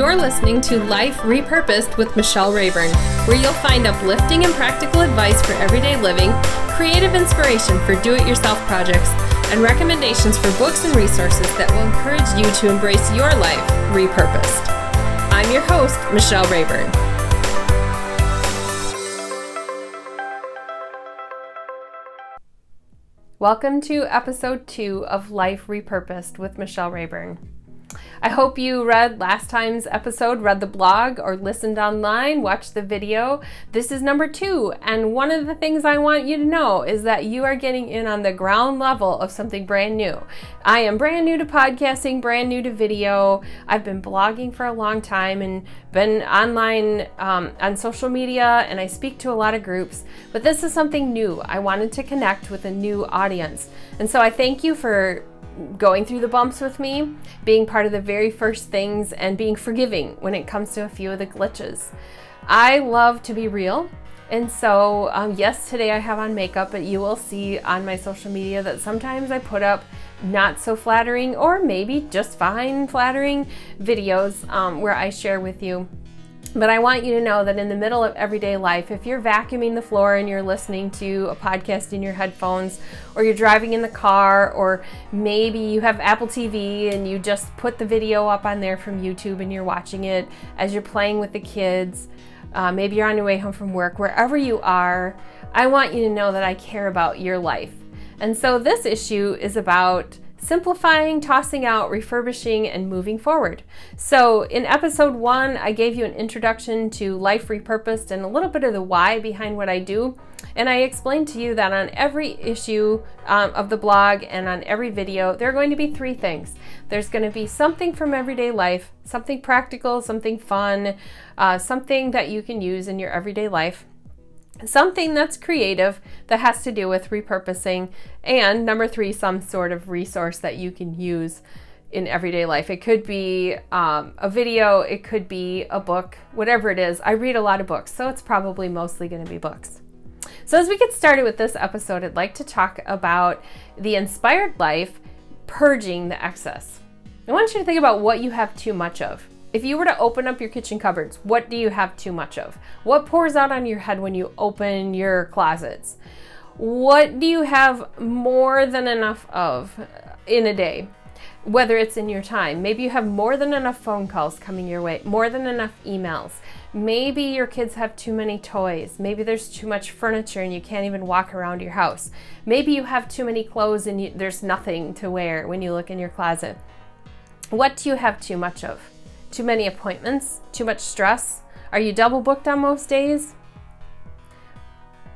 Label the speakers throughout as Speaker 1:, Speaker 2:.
Speaker 1: You're listening to Life Repurposed with Michelle Rayburn, where you'll find uplifting and practical advice for everyday living, creative inspiration for do it yourself projects, and recommendations for books and resources that will encourage you to embrace your life repurposed. I'm your host, Michelle Rayburn. Welcome to episode two of Life Repurposed with Michelle Rayburn. I hope you read last time's episode, read the blog, or listened online, watched the video. This is number two, and one of the things I want you to know is that you are getting in on the ground level of something brand new. I am brand new to podcasting, brand new to video. I've been blogging for a long time and been online um, on social media, and I speak to a lot of groups, but this is something new. I wanted to connect with a new audience. And so I thank you for going through the bumps with me, being part of the very first things, and being forgiving when it comes to a few of the glitches. I love to be real. And so, um, yes, today I have on makeup, but you will see on my social media that sometimes I put up not so flattering or maybe just fine flattering videos um, where I share with you but I want you to know that in the middle of everyday life, if you're vacuuming the floor and you're listening to a podcast in your headphones, or you're driving in the car, or maybe you have Apple TV and you just put the video up on there from YouTube and you're watching it as you're playing with the kids, uh, maybe you're on your way home from work, wherever you are, I want you to know that I care about your life. And so this issue is about simplifying, tossing out, refurbishing, and moving forward. So, in episode one, I gave you an introduction to Life Repurposed and a little bit of the why behind what I do. And I explained to you that on every issue um, of the blog and on every video, there are going to be three things. There's going to be something from everyday life, something practical, something fun, uh, something that you can use in your everyday life something that's creative that has to do with repurposing, and number three, some sort of resource that you can use in everyday life. It could be um, a video, it could be a book, whatever it is. I read a lot of books, so it's probably mostly going to be books. So, as we get started with this episode, I'd like to talk about the inspired life purging the excess. I want you to think about what you have too much of. If you were to open up your kitchen cupboards, what do you have too much of? What pours out on your head when you open your closets? What do you have more than enough of in a day? Whether it's in your time, maybe you have more than enough phone calls coming your way, more than enough emails. Maybe your kids have too many toys. Maybe there's too much furniture and you can't even walk around your house. Maybe you have too many clothes and you, there's nothing to wear when you look in your closet. What do you have too much of? Too many appointments? Too much stress? Are you double booked on most days?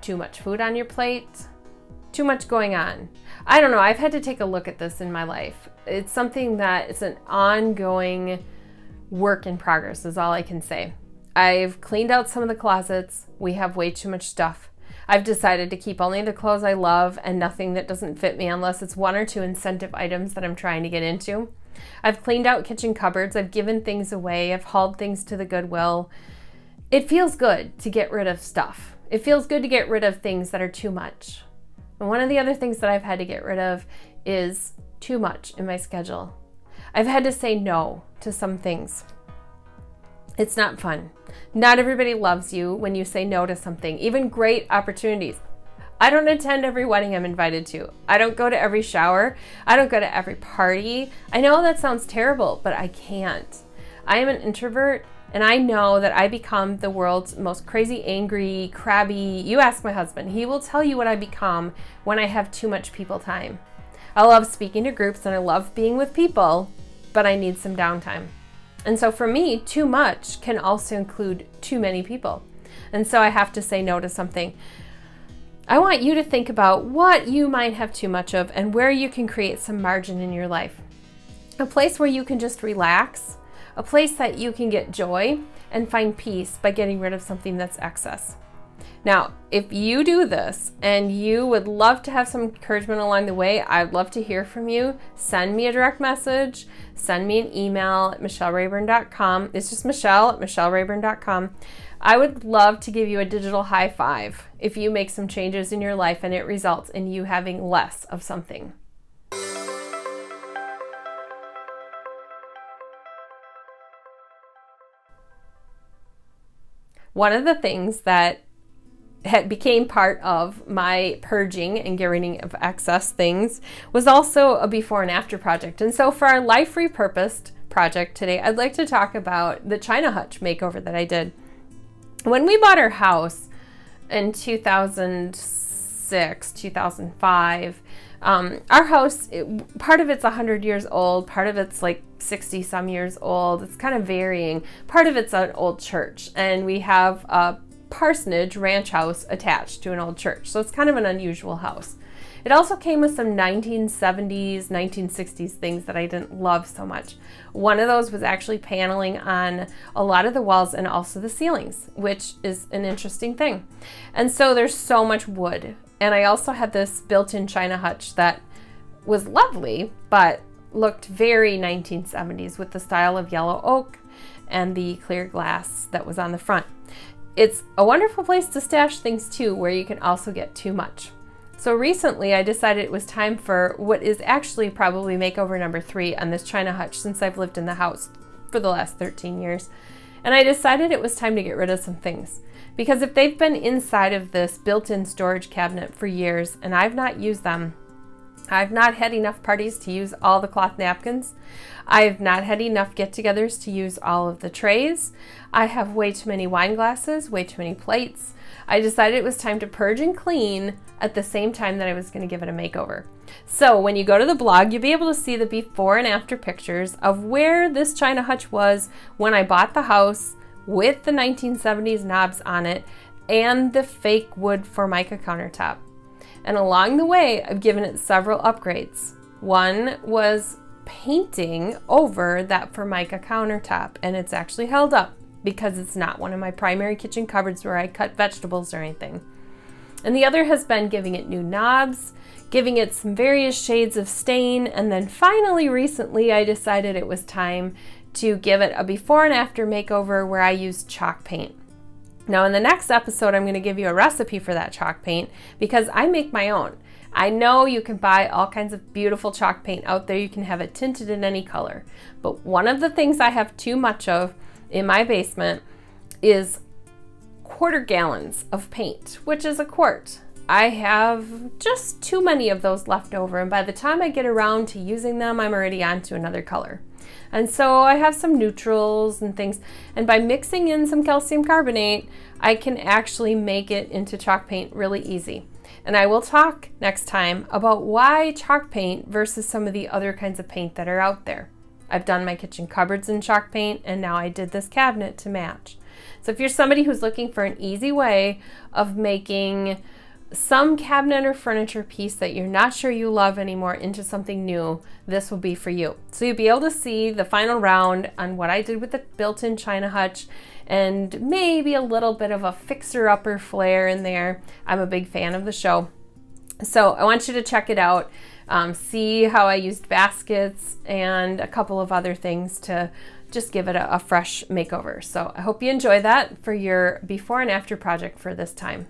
Speaker 1: Too much food on your plate? Too much going on? I don't know. I've had to take a look at this in my life. It's something that it's an ongoing work in progress, is all I can say. I've cleaned out some of the closets. We have way too much stuff. I've decided to keep only the clothes I love and nothing that doesn't fit me unless it's one or two incentive items that I'm trying to get into. I've cleaned out kitchen cupboards, I've given things away, I've hauled things to the Goodwill. It feels good to get rid of stuff. It feels good to get rid of things that are too much. And one of the other things that I've had to get rid of is too much in my schedule. I've had to say no to some things. It's not fun. Not everybody loves you when you say no to something, even great opportunities. I don't attend every wedding I'm invited to. I don't go to every shower. I don't go to every party. I know that sounds terrible, but I can't. I am an introvert and I know that I become the world's most crazy, angry, crabby. You ask my husband, he will tell you what I become when I have too much people time. I love speaking to groups and I love being with people, but I need some downtime. And so for me, too much can also include too many people. And so I have to say no to something. I want you to think about what you might have too much of and where you can create some margin in your life. A place where you can just relax, a place that you can get joy and find peace by getting rid of something that's excess. Now, if you do this and you would love to have some encouragement along the way, I'd love to hear from you. Send me a direct message, send me an email at michellerayburn.com. It's just michelle at michellerayburn.com. I would love to give you a digital high five if you make some changes in your life and it results in you having less of something. one of the things that had became part of my purging and getting rid of excess things was also a before and after project. And so for our life repurposed project today, I'd like to talk about the China Hutch makeover that I did. When we bought our house in 2006, 2005, um, our house, it, part of it's 100 years old, part of it's like 60 some years old. It's kind of varying. Part of it's an old church, and we have a parsonage ranch house attached to an old church. So it's kind of an unusual house. It also came with some 1970s, 1960s things that I didn't love so much. One of those was actually paneling on a lot of the walls and also the ceilings, which is an interesting thing. And so there's so much wood. And I also had this built in China hutch that was lovely, but looked very 1970s with the style of yellow oak and the clear glass that was on the front. It's a wonderful place to stash things too, where you can also get too much. So recently, I decided it was time for what is actually probably makeover number three on this China hutch since I've lived in the house for the last 13 years. And I decided it was time to get rid of some things. Because if they've been inside of this built in storage cabinet for years and I've not used them, I've not had enough parties to use all the cloth napkins. I've not had enough get togethers to use all of the trays. I have way too many wine glasses, way too many plates. I decided it was time to purge and clean at the same time that I was going to give it a makeover. So, when you go to the blog, you'll be able to see the before and after pictures of where this China hutch was when I bought the house with the 1970s knobs on it and the fake wood formica countertop. And along the way, I've given it several upgrades. One was painting over that Formica countertop, and it's actually held up because it's not one of my primary kitchen cupboards where I cut vegetables or anything. And the other has been giving it new knobs, giving it some various shades of stain, and then finally, recently, I decided it was time to give it a before and after makeover where I used chalk paint. Now, in the next episode, I'm going to give you a recipe for that chalk paint because I make my own. I know you can buy all kinds of beautiful chalk paint out there. You can have it tinted in any color. But one of the things I have too much of in my basement is quarter gallons of paint, which is a quart. I have just too many of those left over, and by the time I get around to using them, I'm already on to another color. And so I have some neutrals and things. And by mixing in some calcium carbonate, I can actually make it into chalk paint really easy. And I will talk next time about why chalk paint versus some of the other kinds of paint that are out there. I've done my kitchen cupboards in chalk paint, and now I did this cabinet to match. So if you're somebody who's looking for an easy way of making some cabinet or furniture piece that you're not sure you love anymore into something new, this will be for you. So you'll be able to see the final round on what I did with the built-in China hutch and maybe a little bit of a fixer-upper flair in there. I'm a big fan of the show. So I want you to check it out. Um, see how I used baskets and a couple of other things to just give it a, a fresh makeover. So I hope you enjoy that for your before and after project for this time.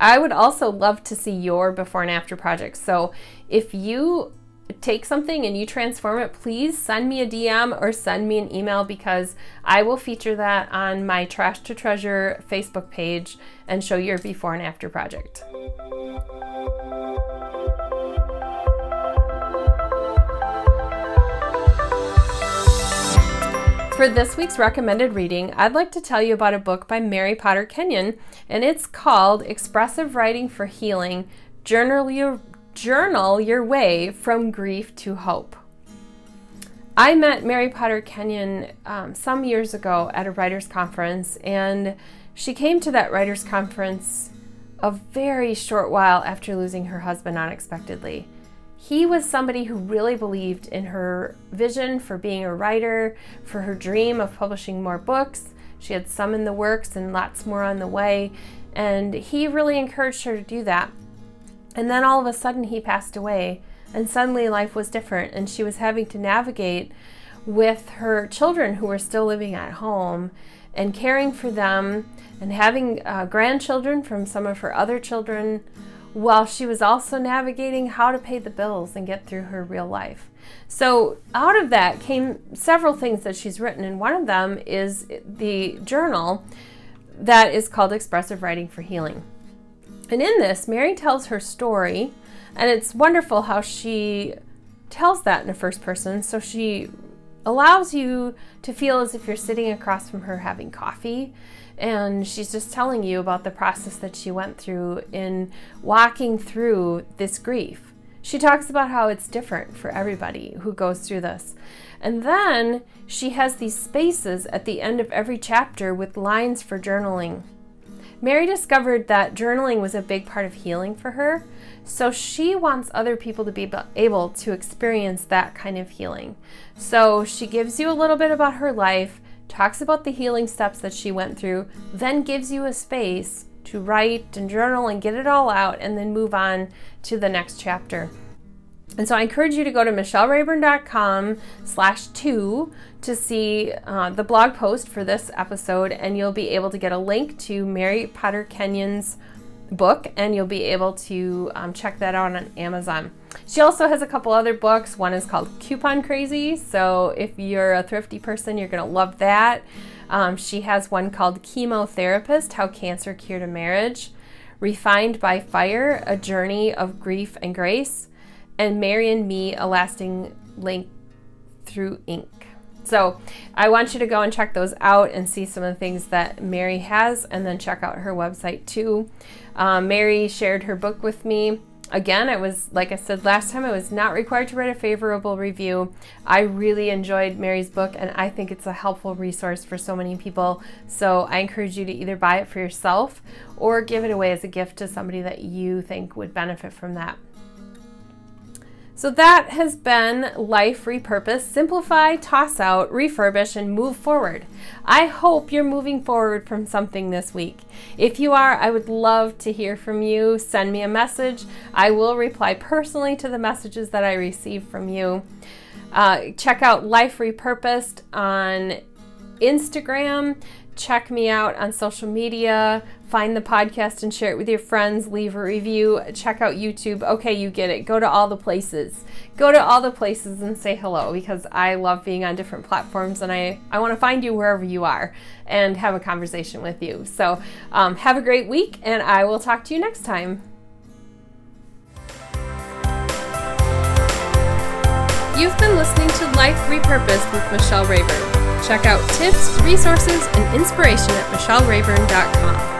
Speaker 1: I would also love to see your before and after projects. So if you take something and you transform it, please send me a DM or send me an email because I will feature that on my Trash to Treasure Facebook page and show your before and after project. For this week's recommended reading, I'd like to tell you about a book by Mary Potter Kenyon, and it's called Expressive Writing for Healing Journal Your, Journal Your Way from Grief to Hope. I met Mary Potter Kenyon um, some years ago at a writer's conference, and she came to that writer's conference a very short while after losing her husband unexpectedly he was somebody who really believed in her vision for being a writer, for her dream of publishing more books. She had some in the works and lots more on the way, and he really encouraged her to do that. And then all of a sudden, he passed away, and suddenly life was different, and she was having to navigate with her children who were still living at home and caring for them and having uh, grandchildren from some of her other children while she was also navigating how to pay the bills and get through her real life. So, out of that came several things that she's written, and one of them is the journal that is called Expressive Writing for Healing. And in this, Mary tells her story, and it's wonderful how she tells that in a first person. So she allows you to feel as if you're sitting across from her having coffee and she's just telling you about the process that she went through in walking through this grief. She talks about how it's different for everybody who goes through this. And then she has these spaces at the end of every chapter with lines for journaling. Mary discovered that journaling was a big part of healing for her, so she wants other people to be able to experience that kind of healing. So she gives you a little bit about her life, talks about the healing steps that she went through, then gives you a space to write and journal and get it all out and then move on to the next chapter. And so I encourage you to go to michellerayburn.com slash two to see uh, the blog post for this episode, and you'll be able to get a link to Mary Potter Kenyon's book, and you'll be able to um, check that out on Amazon. She also has a couple other books. One is called Coupon Crazy, so if you're a thrifty person, you're going to love that. Um, she has one called Chemotherapist How Cancer Cured a Marriage, Refined by Fire A Journey of Grief and Grace, and Mary and Me A Lasting Link Through Ink. So I want you to go and check those out and see some of the things that Mary has, and then check out her website too. Um, Mary shared her book with me. Again, I was, like I said last time, I was not required to write a favorable review. I really enjoyed Mary's book, and I think it's a helpful resource for so many people. So I encourage you to either buy it for yourself or give it away as a gift to somebody that you think would benefit from that. So that has been Life Repurpose Simplify, Toss Out, Refurbish, and Move Forward. I hope you're moving forward from something this week. If you are, I would love to hear from you. Send me a message. I will reply personally to the messages that I receive from you. Uh, check out Life Repurposed on Instagram check me out on social media, find the podcast and share it with your friends, leave a review, check out YouTube. Okay, you get it. Go to all the places. Go to all the places and say hello because I love being on different platforms and I, I want to find you wherever you are and have a conversation with you. So, um, have a great week and I will talk to you next time. You've been listening to Life Repurposed with Michelle Rayburn. Check out tips, resources, and inspiration at michellerayburn.com.